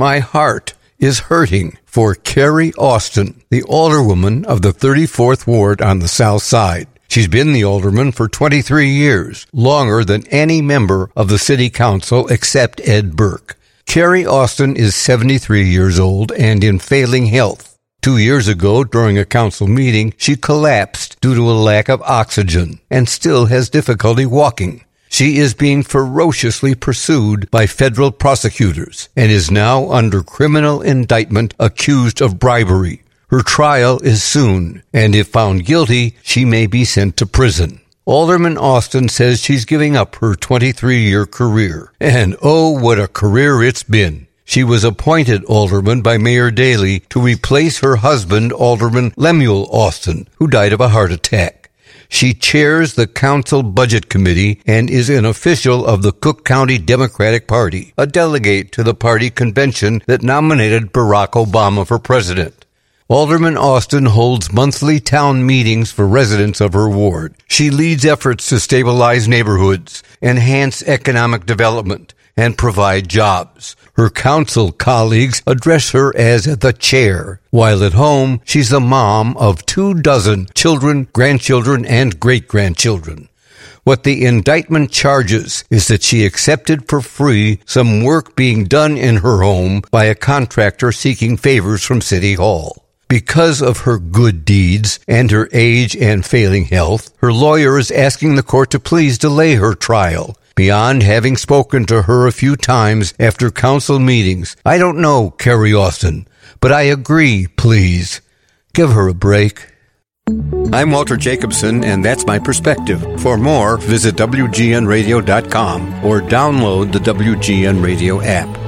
My heart is hurting for Carrie Austin, the alderwoman of the 34th Ward on the South Side. She's been the alderman for 23 years, longer than any member of the city council except Ed Burke. Carrie Austin is 73 years old and in failing health. Two years ago, during a council meeting, she collapsed due to a lack of oxygen and still has difficulty walking. She is being ferociously pursued by federal prosecutors and is now under criminal indictment accused of bribery. Her trial is soon, and if found guilty, she may be sent to prison. Alderman Austin says she's giving up her 23 year career. And oh, what a career it's been. She was appointed alderman by Mayor Daley to replace her husband, Alderman Lemuel Austin, who died of a heart attack. She chairs the council budget committee and is an official of the Cook County Democratic Party, a delegate to the party convention that nominated Barack Obama for president. Alderman Austin holds monthly town meetings for residents of her ward. She leads efforts to stabilize neighborhoods, enhance economic development, and provide jobs. Her council colleagues address her as the chair, while at home she's the mom of two dozen children, grandchildren, and great grandchildren. What the indictment charges is that she accepted for free some work being done in her home by a contractor seeking favors from City Hall. Because of her good deeds and her age and failing health, her lawyer is asking the court to please delay her trial. Beyond having spoken to her a few times after council meetings, I don't know Carrie Austin, but I agree, please. Give her a break. I'm Walter Jacobson, and that's my perspective. For more, visit WGNradio.com or download the WGN Radio app.